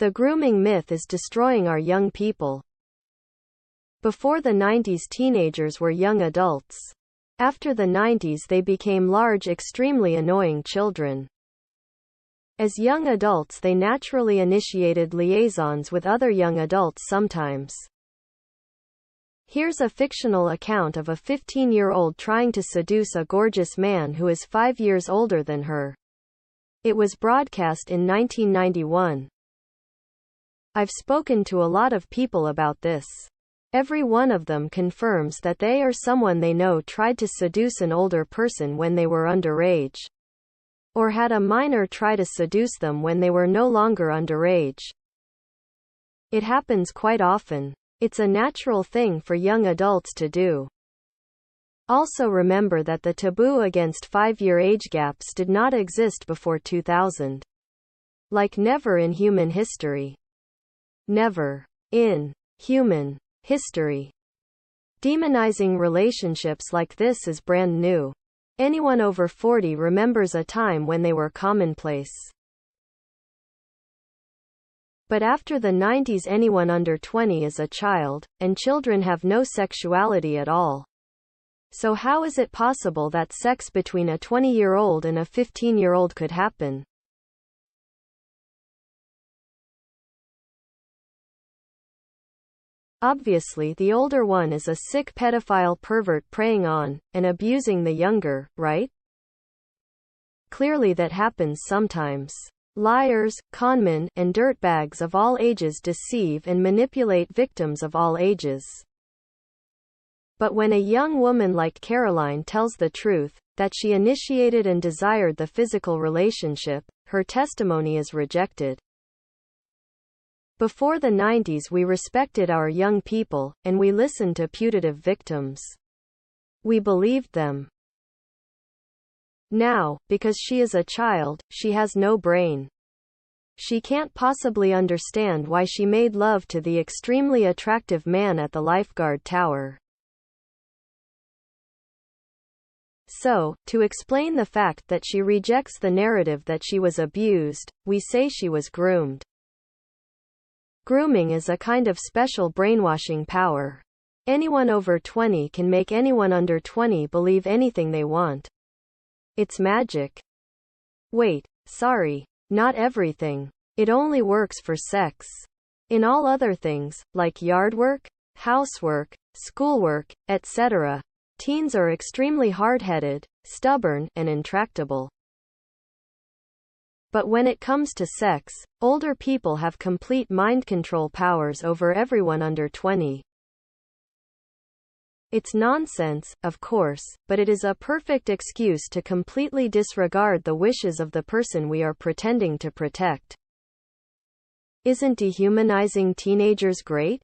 The grooming myth is destroying our young people. Before the 90s teenagers were young adults. After the 90s they became large extremely annoying children. As young adults they naturally initiated liaisons with other young adults sometimes. Here's a fictional account of a 15-year-old trying to seduce a gorgeous man who is five years older than her. It was broadcast in 1991. I've spoken to a lot of people about this. Every one of them confirms that they or someone they know tried to seduce an older person when they were underage. Or had a minor try to seduce them when they were no longer underage. It happens quite often. It's a natural thing for young adults to do. Also remember that the taboo against five-year age gaps did not exist before 2000. Like never in human history. Never. In human history. Demonizing relationships like this is brand new. Anyone over 40 remembers a time when they were commonplace. But after the 90s anyone under 20 is a child, and children have no sexuality at all. So how is it possible that sex between a 20-year-old and a 15-year-old could happen? Obviously the older one is a sick pedophile pervert preying on, and abusing the younger, right? Clearly that happens sometimes. Liars, conmen, and dirtbags of all ages deceive and manipulate victims of all ages. But when a young woman like Caroline tells the truth, that she initiated and desired the physical relationship, her testimony is rejected. Before the 90s we respected our young people, and we listened to putative victims. We believed them. Now, because she is a child, she has no brain. She can't possibly understand why she made love to the extremely attractive man at the lifeguard tower. So, to explain the fact that she rejects the narrative that she was abused, we say she was groomed. Grooming is a kind of special brainwashing power. Anyone over 20 can make anyone under 20 believe anything they want. It's magic. Wait, sorry, not everything. It only works for sex. In all other things, like yard work, housework, schoolwork, etc., teens are extremely hard-headed, stubborn, and intractable. But when it comes to sex, older people have complete mind control powers over everyone under 20. It's nonsense, of course, but it is a perfect excuse to completely disregard the wishes of the person we are pretending to protect. Isn't dehumanizing teenagers great?